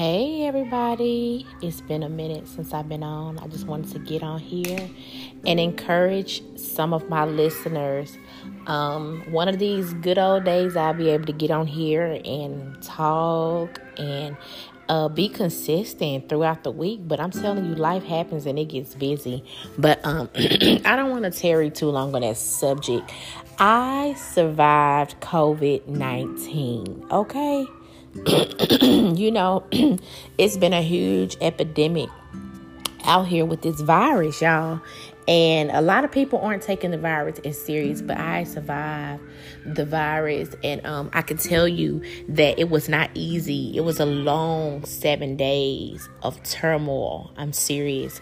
Hey everybody, it's been a minute since I've been on. I just wanted to get on here and encourage some of my listeners. Um, one of these good old days, I'll be able to get on here and talk and uh, be consistent throughout the week. But I'm telling you, life happens and it gets busy. But um, I don't want to tarry too long on that subject. I survived COVID 19, okay? you know, it's been a huge epidemic out here with this virus, y'all. And a lot of people aren't taking the virus as serious, but I survived the virus. And um, I can tell you that it was not easy. It was a long seven days of turmoil. I'm serious.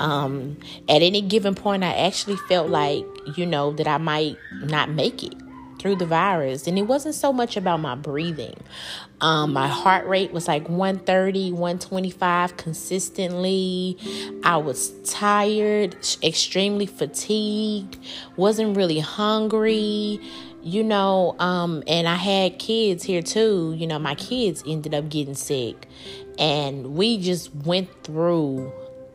Um, at any given point, I actually felt like, you know, that I might not make it through the virus. And it wasn't so much about my breathing. Um, my heart rate was like 130, 125 consistently. I was tired, extremely fatigued, wasn't really hungry you know um and i had kids here too you know my kids ended up getting sick and we just went through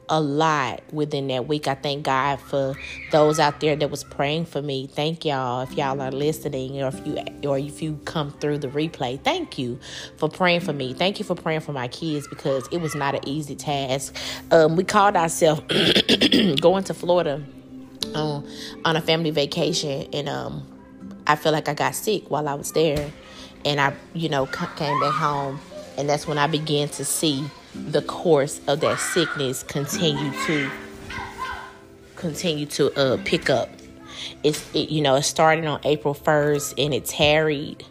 a lot within that week. I thank God for those out there that was praying for me. Thank y'all if y'all are listening or if you or if you come through the replay. Thank you for praying for me. Thank you for praying for my kids because it was not an easy task. Um, we called ourselves going to Florida um, on a family vacation and um, I feel like I got sick while I was there and I you know came back home and that's when I began to see the course of that sickness continue to continue to uh, pick up. It's it, you know it started on April first and it tarried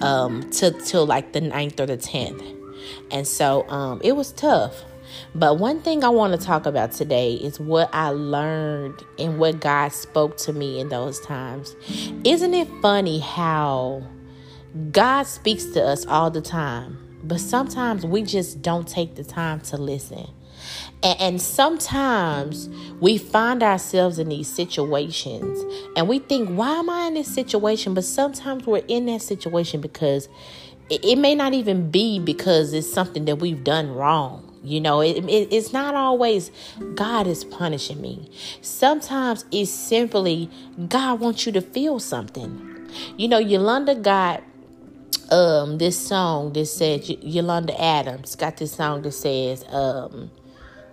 um to till like the 9th or the 10th. And so um it was tough. But one thing I want to talk about today is what I learned and what God spoke to me in those times. Isn't it funny how God speaks to us all the time? But sometimes we just don't take the time to listen. And, sometimes we find ourselves in these situations and we think, why am I in this situation? But sometimes we're in that situation because it, it may not even be because it's something that we've done wrong. You know, it, it, it's not always God is punishing me. Sometimes it's simply God wants you to feel something. You know, Yolanda got um this song that said Yolanda Adams got this song that says um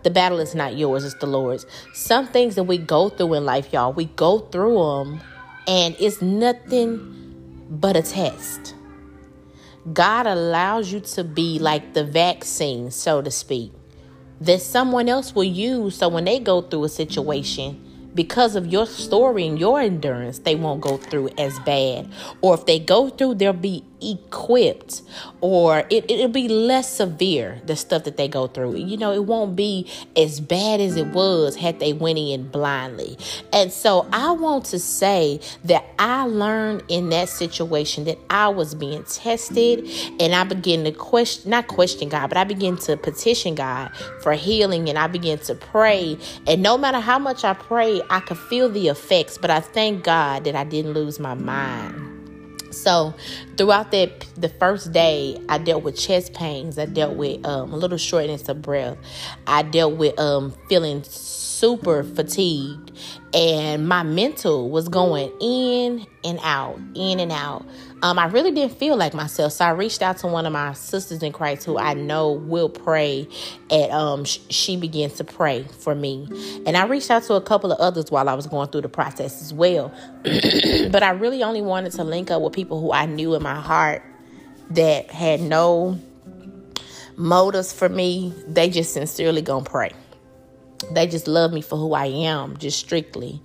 the battle is not yours it's the Lord's some things that we go through in life y'all we go through them and it's nothing but a test God allows you to be like the vaccine so to speak that someone else will use so when they go through a situation because of your story and your endurance, they won't go through as bad. Or if they go through, they'll be equipped or it, it'll be less severe the stuff that they go through. You know it won't be as bad as it was had they went in blindly. And so i want to say that i learned in that situation that i was being tested and i began to question not question god but i began to petition god for healing and i began to pray. And no matter how much i pray i could feel the effects but i thank god that i didn't lose my mind so throughout that the first day, I dealt with chest pains. I dealt with um, a little shortness of breath. I dealt with um, feeling super fatigued, and my mental was going in and out, in and out. Um, I really didn't feel like myself, so I reached out to one of my sisters in Christ who I know will pray, and um, sh- she began to pray for me. And I reached out to a couple of others while I was going through the process as well. but I really only wanted to link up with people who I knew in my heart that had no motives for me. They just sincerely gonna pray they just love me for who I am, just strictly.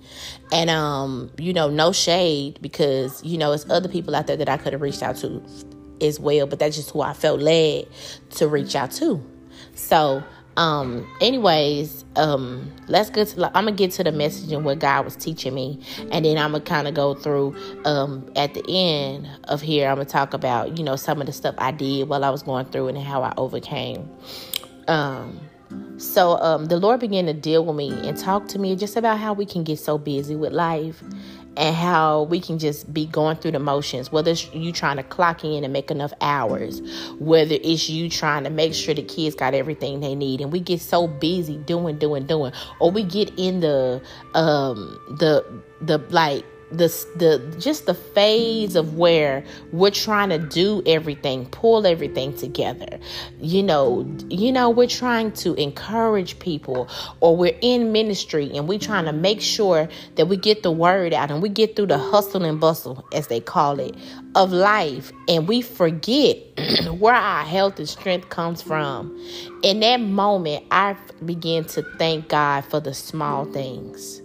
And um, you know, no shade because, you know, it's other people out there that I could have reached out to as well, but that's just who I felt led to reach out to. So, um, anyways, um, let's get to I'm gonna get to the message and what God was teaching me, and then I'm gonna kind of go through um at the end of here. I'm gonna talk about, you know, some of the stuff I did while I was going through and how I overcame. Um so um, the Lord began to deal with me and talk to me just about how we can get so busy with life and how we can just be going through the motions whether it's you trying to clock in and make enough hours whether it's you trying to make sure the kids got everything they need. And we get so busy doing doing doing or we get in the um the the like the the just the phase of where we're trying to do everything, pull everything together. You know, you know, we're trying to encourage people, or we're in ministry and we're trying to make sure that we get the word out and we get through the hustle and bustle, as they call it, of life, and we forget where our health and strength comes from. In that moment, I begin to thank God for the small things.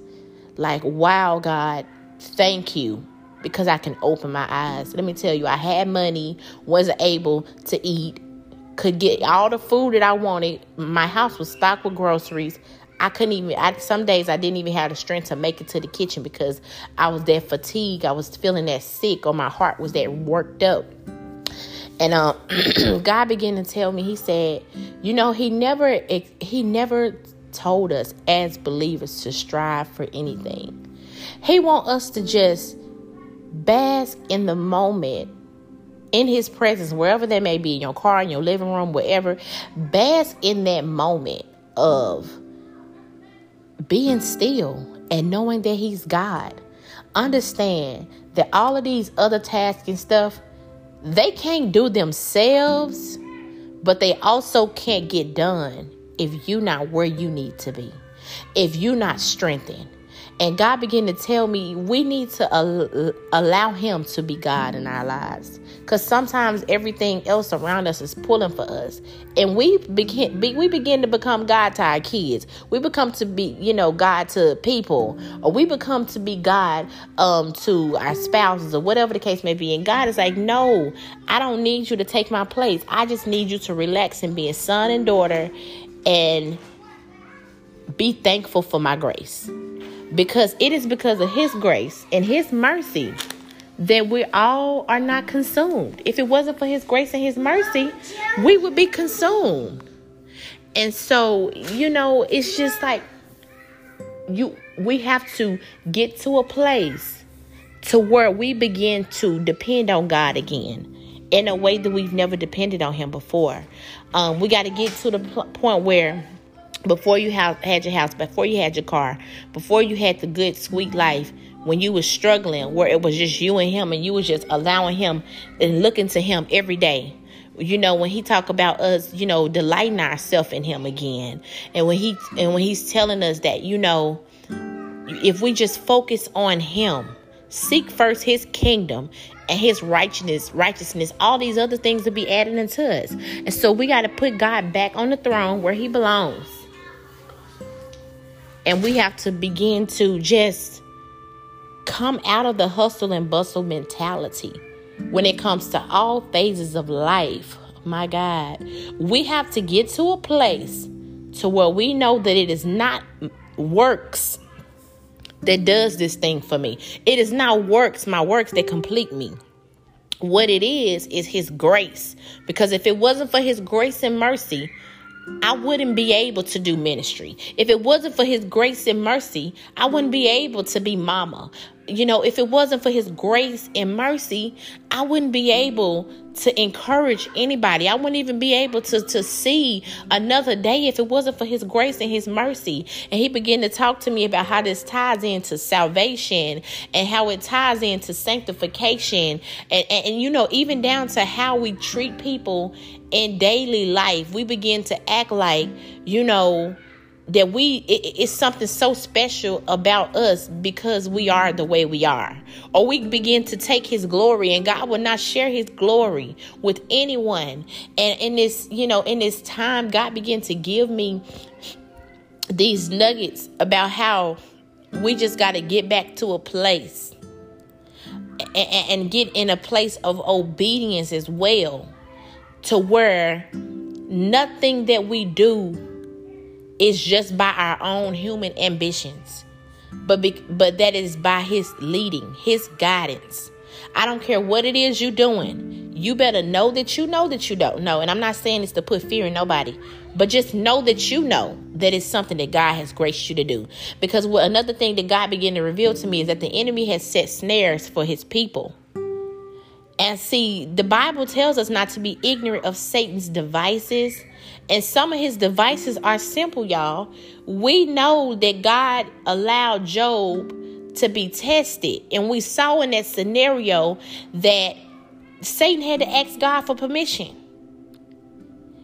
Like, wow, God, Thank you because I can open my eyes. Let me tell you, I had money, wasn't able to eat, could get all the food that I wanted. My house was stocked with groceries. I couldn't even. I, some days I didn't even have the strength to make it to the kitchen because I was that fatigued. I was feeling that sick, or my heart was that worked up. And um, God began to tell me. He said, "You know, He never, He never told us as believers to strive for anything." He want us to just bask in the moment in his presence wherever that may be in your car in your living room wherever. Bask in that moment of being still and knowing that he's God. Understand that all of these other tasks and stuff they can't do themselves but they also can't get done if you're not where you need to be if you're not strengthened and God began to tell me we need to al- allow Him to be God in our lives. Because sometimes everything else around us is pulling for us. And we begin, we begin to become God to our kids. We become to be, you know, God to people. Or we become to be God um, to our spouses or whatever the case may be. And God is like, no, I don't need you to take my place. I just need you to relax and be a son and daughter and be thankful for my grace because it is because of his grace and his mercy that we all are not consumed. If it wasn't for his grace and his mercy, we would be consumed. And so, you know, it's just like you we have to get to a place to where we begin to depend on God again in a way that we've never depended on him before. Um, we got to get to the point where before you have, had your house, before you had your car, before you had the good, sweet life, when you was struggling, where it was just you and him, and you was just allowing him and looking to him every day. You know, when he talk about us, you know, delighting ourselves in him again, and when he and when he's telling us that, you know, if we just focus on him, seek first his kingdom and his righteousness, righteousness, all these other things will be added into us. And so we got to put God back on the throne where he belongs. And we have to begin to just come out of the hustle and bustle mentality when it comes to all phases of life. My God, we have to get to a place to where we know that it is not works that does this thing for me. It is not works, my works that complete me. What it is is his grace. Because if it wasn't for his grace and mercy, I wouldn't be able to do ministry. If it wasn't for his grace and mercy, I wouldn't be able to be mama. You know, if it wasn't for his grace and mercy, I wouldn't be able to encourage anybody. I wouldn't even be able to, to see another day if it wasn't for his grace and his mercy. And he began to talk to me about how this ties into salvation and how it ties into sanctification. And, and, and you know, even down to how we treat people in daily life, we begin to act like, you know, that we it, it's something so special about us because we are the way we are. Or we begin to take his glory and god will not share his glory with anyone. And in this you know in this time god began to give me these nuggets about how we just got to get back to a place and, and get in a place of obedience as well to where nothing that we do is just by our own human ambitions but be, but that is by his leading his guidance i don't care what it is you're doing you better know that you know that you don't know and i'm not saying this to put fear in nobody But just know that you know that it's something that God has graced you to do. Because what another thing that God began to reveal to me is that the enemy has set snares for his people. And see, the Bible tells us not to be ignorant of Satan's devices. And some of his devices are simple, y'all. We know that God allowed Job to be tested. And we saw in that scenario that Satan had to ask God for permission.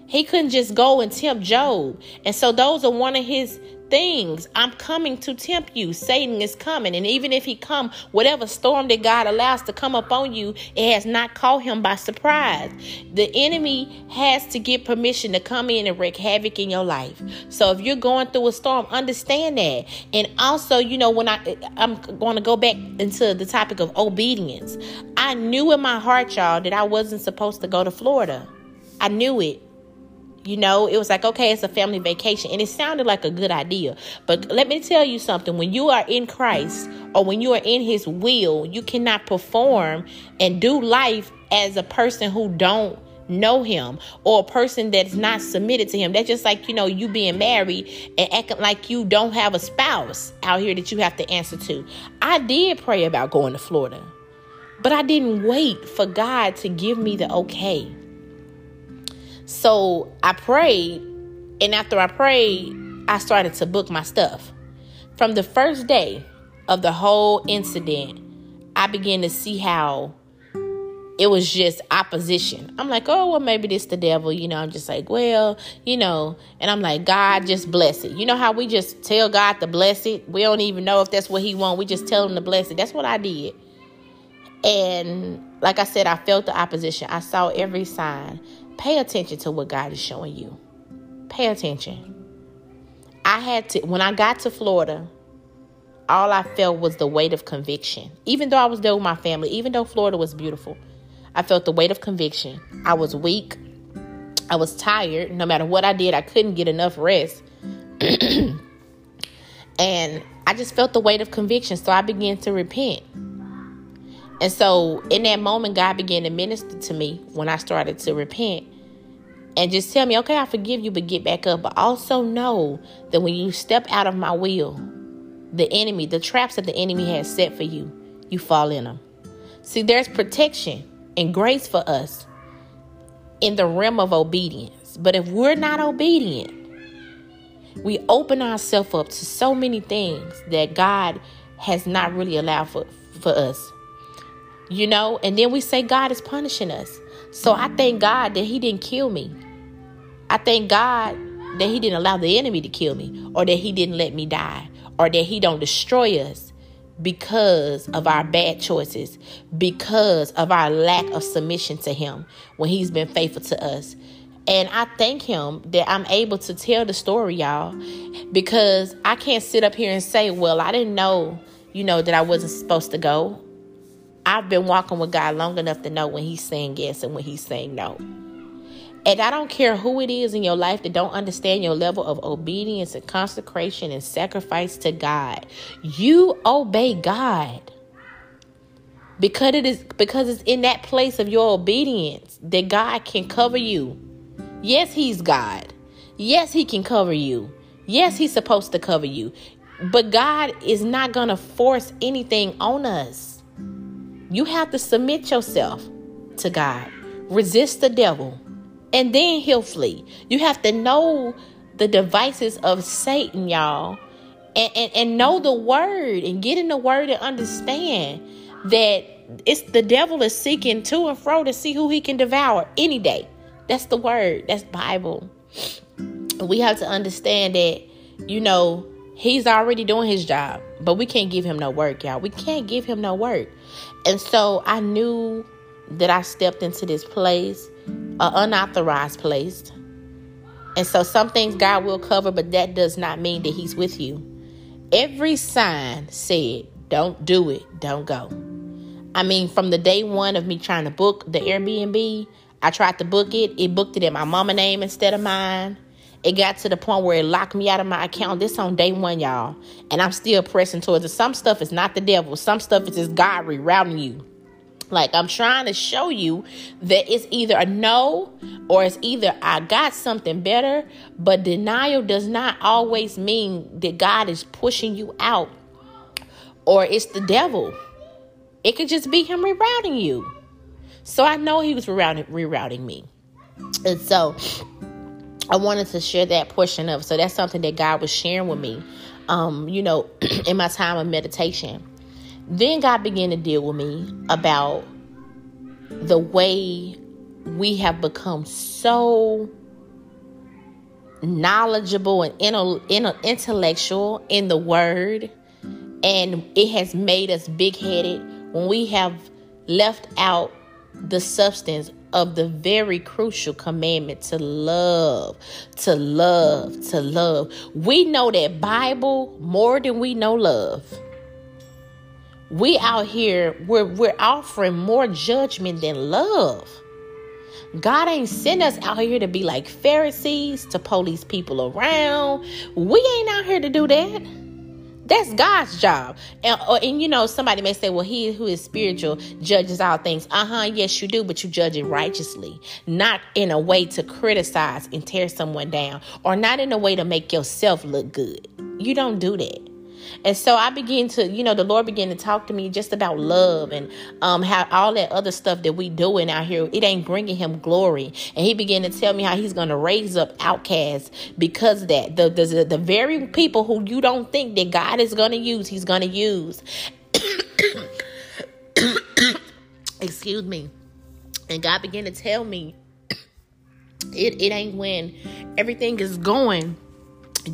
He couldn't just go and tempt Job. And so those are one of his things. I'm coming to tempt you. Satan is coming. And even if he come, whatever storm that God allows to come upon you, it has not caught him by surprise. The enemy has to get permission to come in and wreak havoc in your life. So if you're going through a storm, understand that. And also, you know, when I I'm going to go back into the topic of obedience. I knew in my heart, y'all, that I wasn't supposed to go to Florida. I knew it. You know, it was like, okay, it's a family vacation. And it sounded like a good idea. But let me tell you something when you are in Christ or when you are in His will, you cannot perform and do life as a person who don't know him or a person that's not submitted to him. That's just like, you know, you being married and acting like you don't have a spouse out here that you have to answer to. I did pray about going to Florida, but I didn't wait for God to give me the okay. So I prayed, and after I prayed, I started to book my stuff. From the first day of the whole incident, I began to see how it was just opposition. I'm like, oh, well, maybe this the devil. You know, I'm just like, well, you know, and I'm like, God, just bless it. You know how we just tell God to bless it? We don't even know if that's what he want. We just tell him to bless it. That's what I did. And like I said, I felt the opposition. I saw every sign. Pay attention to what God is showing you. Pay attention. I had to, when I got to Florida, all I felt was the weight of conviction. Even though I was there with my family, even though Florida was beautiful, I felt the weight of conviction. I was weak. I was tired. No matter what I did, I couldn't get enough rest. and I just felt the weight of conviction. So I began to repent. And so in that moment, God began to minister to me when I started to repent and just tell me, okay, I forgive you, but get back up. But also know that when you step out of my will, the enemy, the traps that the enemy has set for you, you fall in them. See, there's protection and grace for us in the realm of obedience. But if we're not obedient, we open ourselves up to so many things that God has not really allowed for, for us you know, and then we say God is punishing us. So I thank God that He didn't kill me. I thank God that He didn't allow the enemy to kill me, or that He didn't let me die, or that He don't destroy us because of our bad choices, because of our lack of submission to Him when He's been faithful to us. And I thank him that I'm able to tell the story, y'all, because I can't sit up here and say, well, I didn't know, you know, that I wasn't supposed to go. I've been walking with God long enough to know when He's saying yes and when He's saying no. And I don't care who it is in your life that don't understand your level of obedience and consecration and sacrifice to God. You obey God. Because it is because it's in that place of your obedience that God can cover you. Yes, he's God. Yes, he can cover you. Yes, he's supposed to cover you. But God is not going to force anything on us. You have to submit yourself to God, resist the devil, and then he'll flee. You have to know the devices of Satan, y'all, and, and, and know the word and get in the word and understand that it's the devil is seeking to and fro to see who he can devour any day. That's the word. That's Bible. We have to understand that, you know, he's already doing his job, but we can't give him no work, y'all. We can't give him no work. And so I knew that I stepped into this place, an unauthorized place. And so some things God will cover, but that does not mean that He's with you. Every sign said, don't do it, don't go. I mean, from the day one of me trying to book the Airbnb, I tried to book it. It booked it in my mama name instead of mine. It got to the point where it locked me out of my account. This on day one, y'all. And I'm still pressing towards it. Some stuff is not the devil. Some stuff is just God rerouting you. Like I'm trying to show you that it's either a no or it's either I got something better, but denial does not always mean that God is pushing you out or it's the devil. It could just be him rerouting you. So I know he was rerouting, rerouting me. And so I wanted to share that portion of. So that's something that God was sharing with me, um, you know, in my time of meditation. Then God began to deal with me about the way we have become so knowledgeable and intellectual in the word and it has made us big-headed when we have left out the substance of the very crucial commandment to love, to love, to love. We know that Bible more than we know love. We out here, we're, we're offering more judgment than love. God ain't sent us out here to be like Pharisees, to police people around. We ain't out here to do that. That's God's job. And, or, and you know, somebody may say, well, he who is spiritual judges all things. Uh huh, yes, you do, but you judge it righteously, not in a way to criticize and tear someone down, or not in a way to make yourself look good. You don't do that. And so I began to, you know, the Lord began to talk to me just about love and um, how all that other stuff that we doing out here, it ain't bringing him glory. And he began to tell me how he's going to raise up outcasts because that. The, the, the very people who you don't think that God is going to use, he's going to use. Excuse me. And God began to tell me it, it ain't when everything is going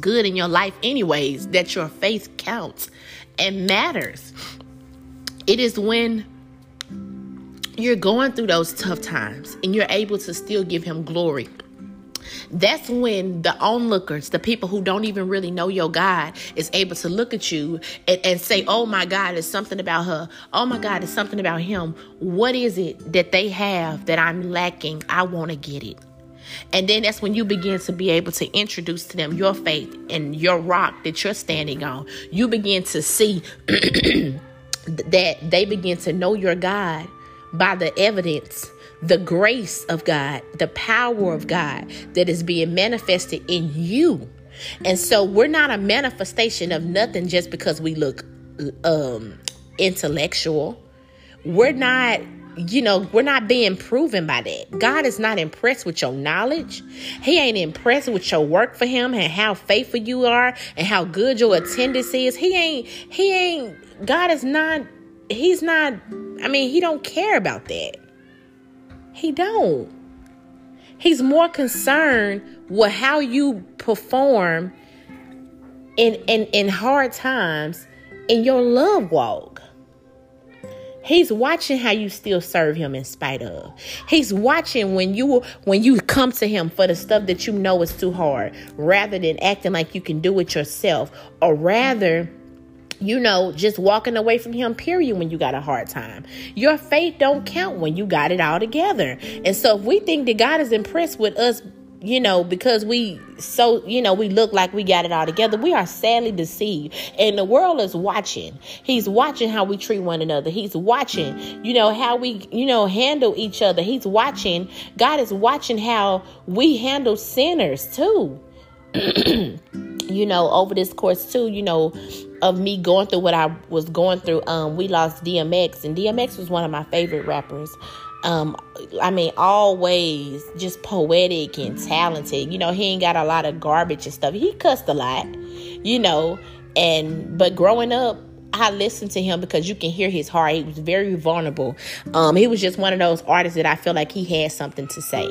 good in your life, anyways, that your faith counts and matters. It is when you're going through those tough times and you're able to still give Him glory. That's when the onlookers, the people who don't even really know your God, is able to look at you and, and say, Oh my God, there's something about her. Oh my God, there's something about him. What is it that they have that I'm lacking? I want to get it. And then that's when you begin to be able to introduce to them your faith and your rock that you're standing on. You begin to see that they begin to know your God by the evidence, the grace of God, the power of God that is being manifested in you. And so we're not a manifestation of nothing just because we look um intellectual. We're not you know, we're not being proven by that. God is not impressed with your knowledge. He ain't impressed with your work for him and how faithful you are and how good your attendance is. He ain't, he ain't, God is not, he's not, I mean, he don't care about that. He don't. He's more concerned with how you perform in, in, in hard times in your love walk. He's watching how you still serve him in spite of. He's watching when you when you come to him for the stuff that you know is too hard, rather than acting like you can do it yourself, or rather you know, just walking away from him, period, when you got a hard time. Your faith don't count when you got it all together. And so if we think that God is impressed with us you know, because we so, you know, we look like we got it all together. We are sadly deceived. And the world is watching. He's watching how we treat one another. He's watching, you know, how we, you know, handle each other. He's watching. God is watching how we handle sinners too. you know, over this course too, you know, of me going through what I was going through, um, we lost DMX, and DMX was one of my favorite rappers um i mean always just poetic and talented you know he ain't got a lot of garbage and stuff he cussed a lot you know and but growing up I listened to him because you can hear his heart. He was very vulnerable. Um, he was just one of those artists that I feel like he had something to say.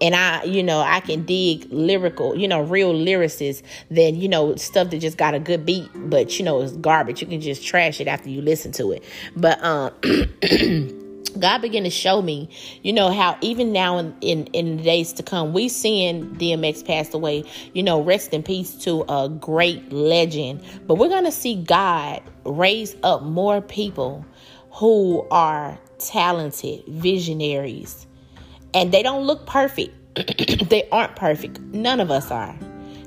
And I, you know, I can dig lyrical, you know, real lyricists than, you know, stuff that just got a good beat, but you know, it's garbage. You can just trash it after you listen to it. But um God began to show me, you know, how even now in, in, in the days to come, we seeing DMX passed away, you know, rest in peace to a great legend. But we're going to see God raise up more people who are talented, visionaries. And they don't look perfect. they aren't perfect. None of us are.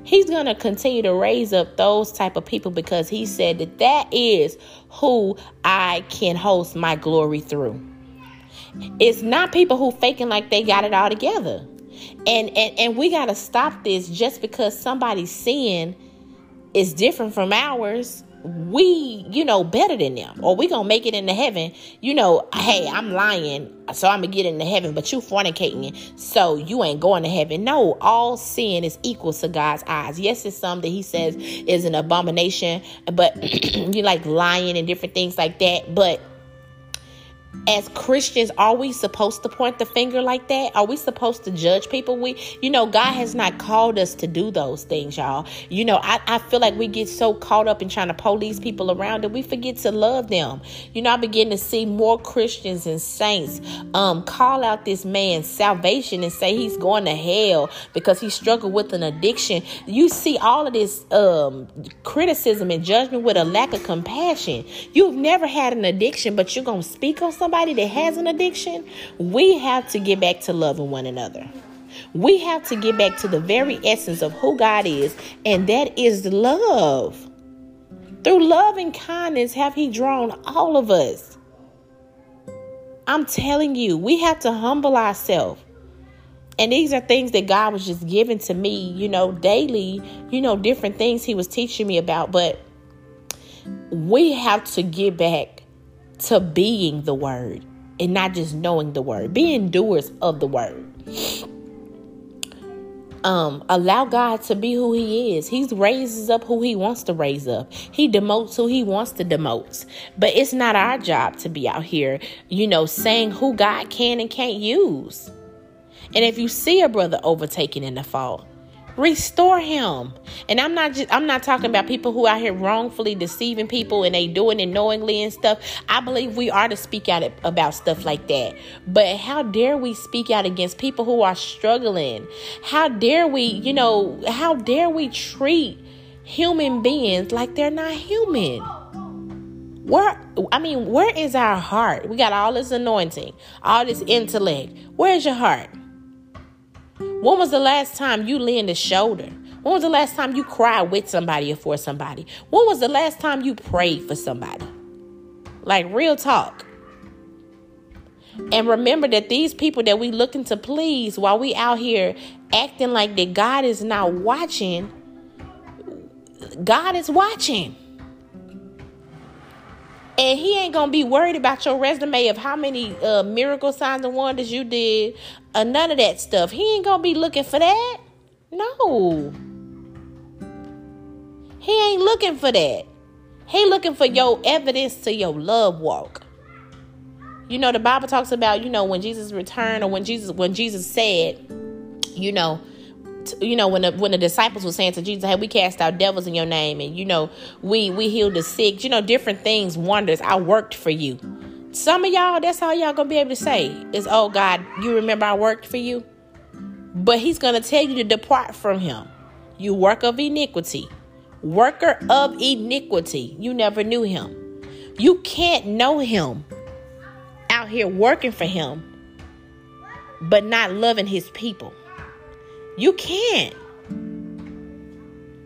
He's going to continue to raise up those type of people because he said that that is who I can host my glory through. It's not people who faking like they got it all together. And and, and we gotta stop this just because somebody's sin is different from ours we, you know, better than them, or we gonna make it into heaven. You know, hey, I'm lying, so I'm gonna get into heaven, but you fornicating, so you ain't going to heaven. No, all sin is equal to God's eyes. Yes, it's some that He says is an abomination, but you like lying and different things like that. But as Christians, are we supposed to point the finger like that? Are we supposed to judge people? We, you know, God has not called us to do those things, y'all. You know, I, I feel like we get so caught up in trying to police people around that we forget to love them. You know, I begin to see more Christians and saints um, call out this man's salvation and say he's going to hell because he struggled with an addiction. You see all of this um, criticism and judgment with a lack of compassion. You've never had an addiction, but you're going to speak on somebody that has an addiction, we have to get back to loving one another. We have to get back to the very essence of who God is, and that is love. Through love and kindness have He drawn all of us. I'm telling you, we have to humble ourselves. And these are things that God was just giving to me, you know, daily, you know, different things He was teaching me about. But we have to get back to being the word and not just knowing the word, being doers of the word. Um, allow God to be who He is. He raises up who He wants to raise up. He demotes who He wants to demote. But it's not our job to be out here, you know, saying who God can and can't use. And if you see a brother overtaken in the fault, restore him. And i'm not just i'm not talking about people who out here wrongfully deceiving people and they doing it knowingly and stuff. I believe we are to speak out about stuff like that. But how dare we speak out against people who are struggling? How dare we you know how dare we treat human beings like they're not human? Where i mean where is our heart? We got all this anointing all this intellect. Where's your heart when was the last time you leaned a shoulder? When was the last time you cried with somebody or for somebody? When was the last time you prayed for somebody? Like real talk. And remember that these people that we looking to please while we out here acting like that God is not watching, God is watching. And he ain't gonna be worried about your resume of how many uh, miracle signs and wonders you did, or none of that stuff. He ain't gonna be looking for that. No. He ain't looking for that. He looking for your evidence to your love walk. You know, the Bible talks about, you know, when Jesus returned or when Jesus when Jesus said, you know, you know when the when the disciples were saying to Jesus, "Hey, we cast out devils in your name, and you know we we healed the sick, you know different things, wonders. I worked for you." Some of y'all, that's all y'all gonna be able to say is, "Oh God, you remember I worked for you," but He's gonna tell you to depart from Him. You work of iniquity, worker of iniquity. You never knew Him. You can't know Him out here working for Him, but not loving His people. You can't.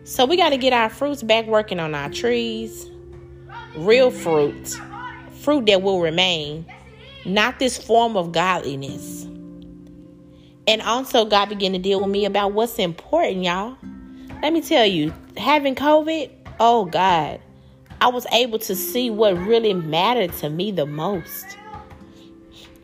So we got to get our fruits back working on our trees. Real fruit. Fruit that will remain. Not this form of godliness. And also, God began to deal with me about what's important, y'all. Let me tell you, having COVID, oh God, I was able to see what really mattered to me the most.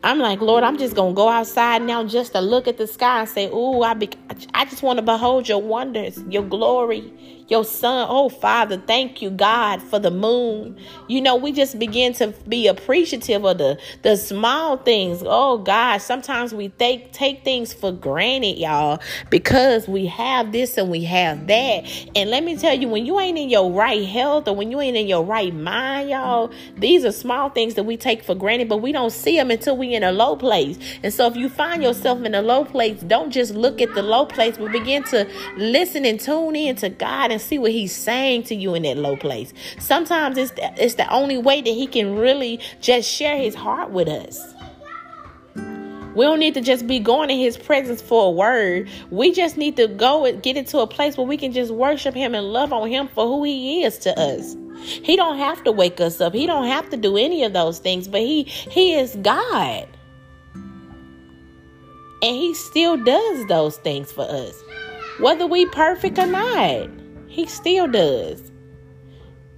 I'm like, Lord, I'm just gonna go outside now just to look at the sky and say, "Oh, I be, I just want to behold your wonders, your glory, your sun. Oh, Father, thank you, God, for the moon. You know, we just begin to be appreciative of the the small things. Oh, God, sometimes we take take things for granted, y'all, because we have this and we have that. And let me tell you, when you ain't in your right health or when you ain't in your right mind, y'all, these are small things that we take for granted, but we don't see them until we in a low place. And so if you find yourself in a low place, don't just look at the low place, but begin to listen and tune in to God and see what he's saying to you in that low place. Sometimes it's the, it's the only way that he can really just share his heart with us. We don't need to just be going in his presence for a word. We just need to go and get into a place where we can just worship him and love on him for who he is to us. He don't have to wake us up. He don't have to do any of those things, but he he is God. And he still does those things for us. Whether we perfect or not, he still does.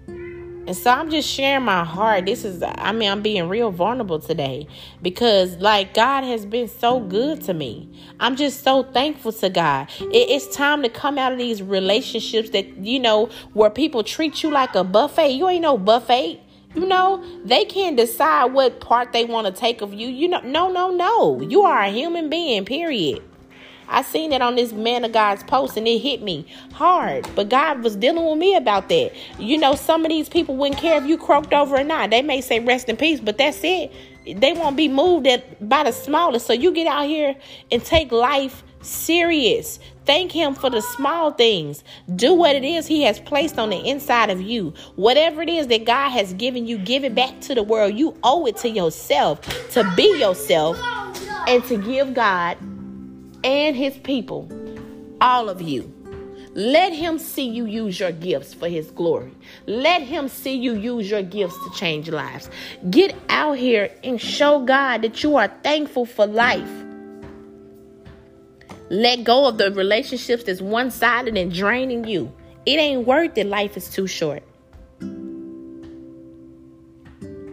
And so I'm just sharing my heart. This is, I mean, I'm being real vulnerable today because, like, God has been so good to me. I'm just so thankful to God. It, it's time to come out of these relationships that, you know, where people treat you like a buffet. You ain't no buffet. You know, they can't decide what part they want to take of you. You know, no, no, no. You are a human being, period. I seen it on this man of God's post and it hit me hard. But God was dealing with me about that. You know, some of these people wouldn't care if you croaked over or not. They may say rest in peace, but that's it. They won't be moved at by the smallest. So you get out here and take life serious. Thank him for the small things. Do what it is he has placed on the inside of you. Whatever it is that God has given you, give it back to the world. You owe it to yourself to be yourself and to give God and his people, all of you. Let him see you use your gifts for his glory. Let him see you use your gifts to change lives. Get out here and show God that you are thankful for life. Let go of the relationships that's one sided and draining you. It ain't worth it. Life is too short.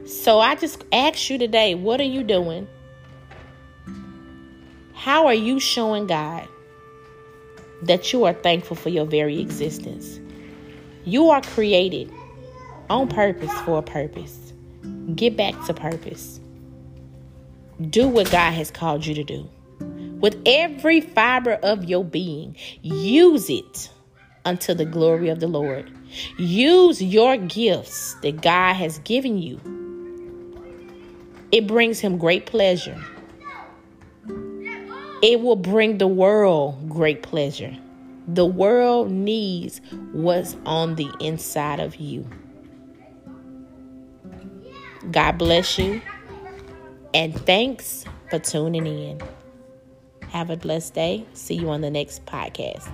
So I just ask you today what are you doing? How are you showing God that you are thankful for your very existence? You are created on purpose for a purpose. Get back to purpose. Do what God has called you to do. With every fiber of your being, use it unto the glory of the Lord. Use your gifts that God has given you. It brings him great pleasure it will bring the world great pleasure. The world needs what's on the inside of you. God bless you. And thanks for tuning in. Have a blessed day. See you on the next podcast.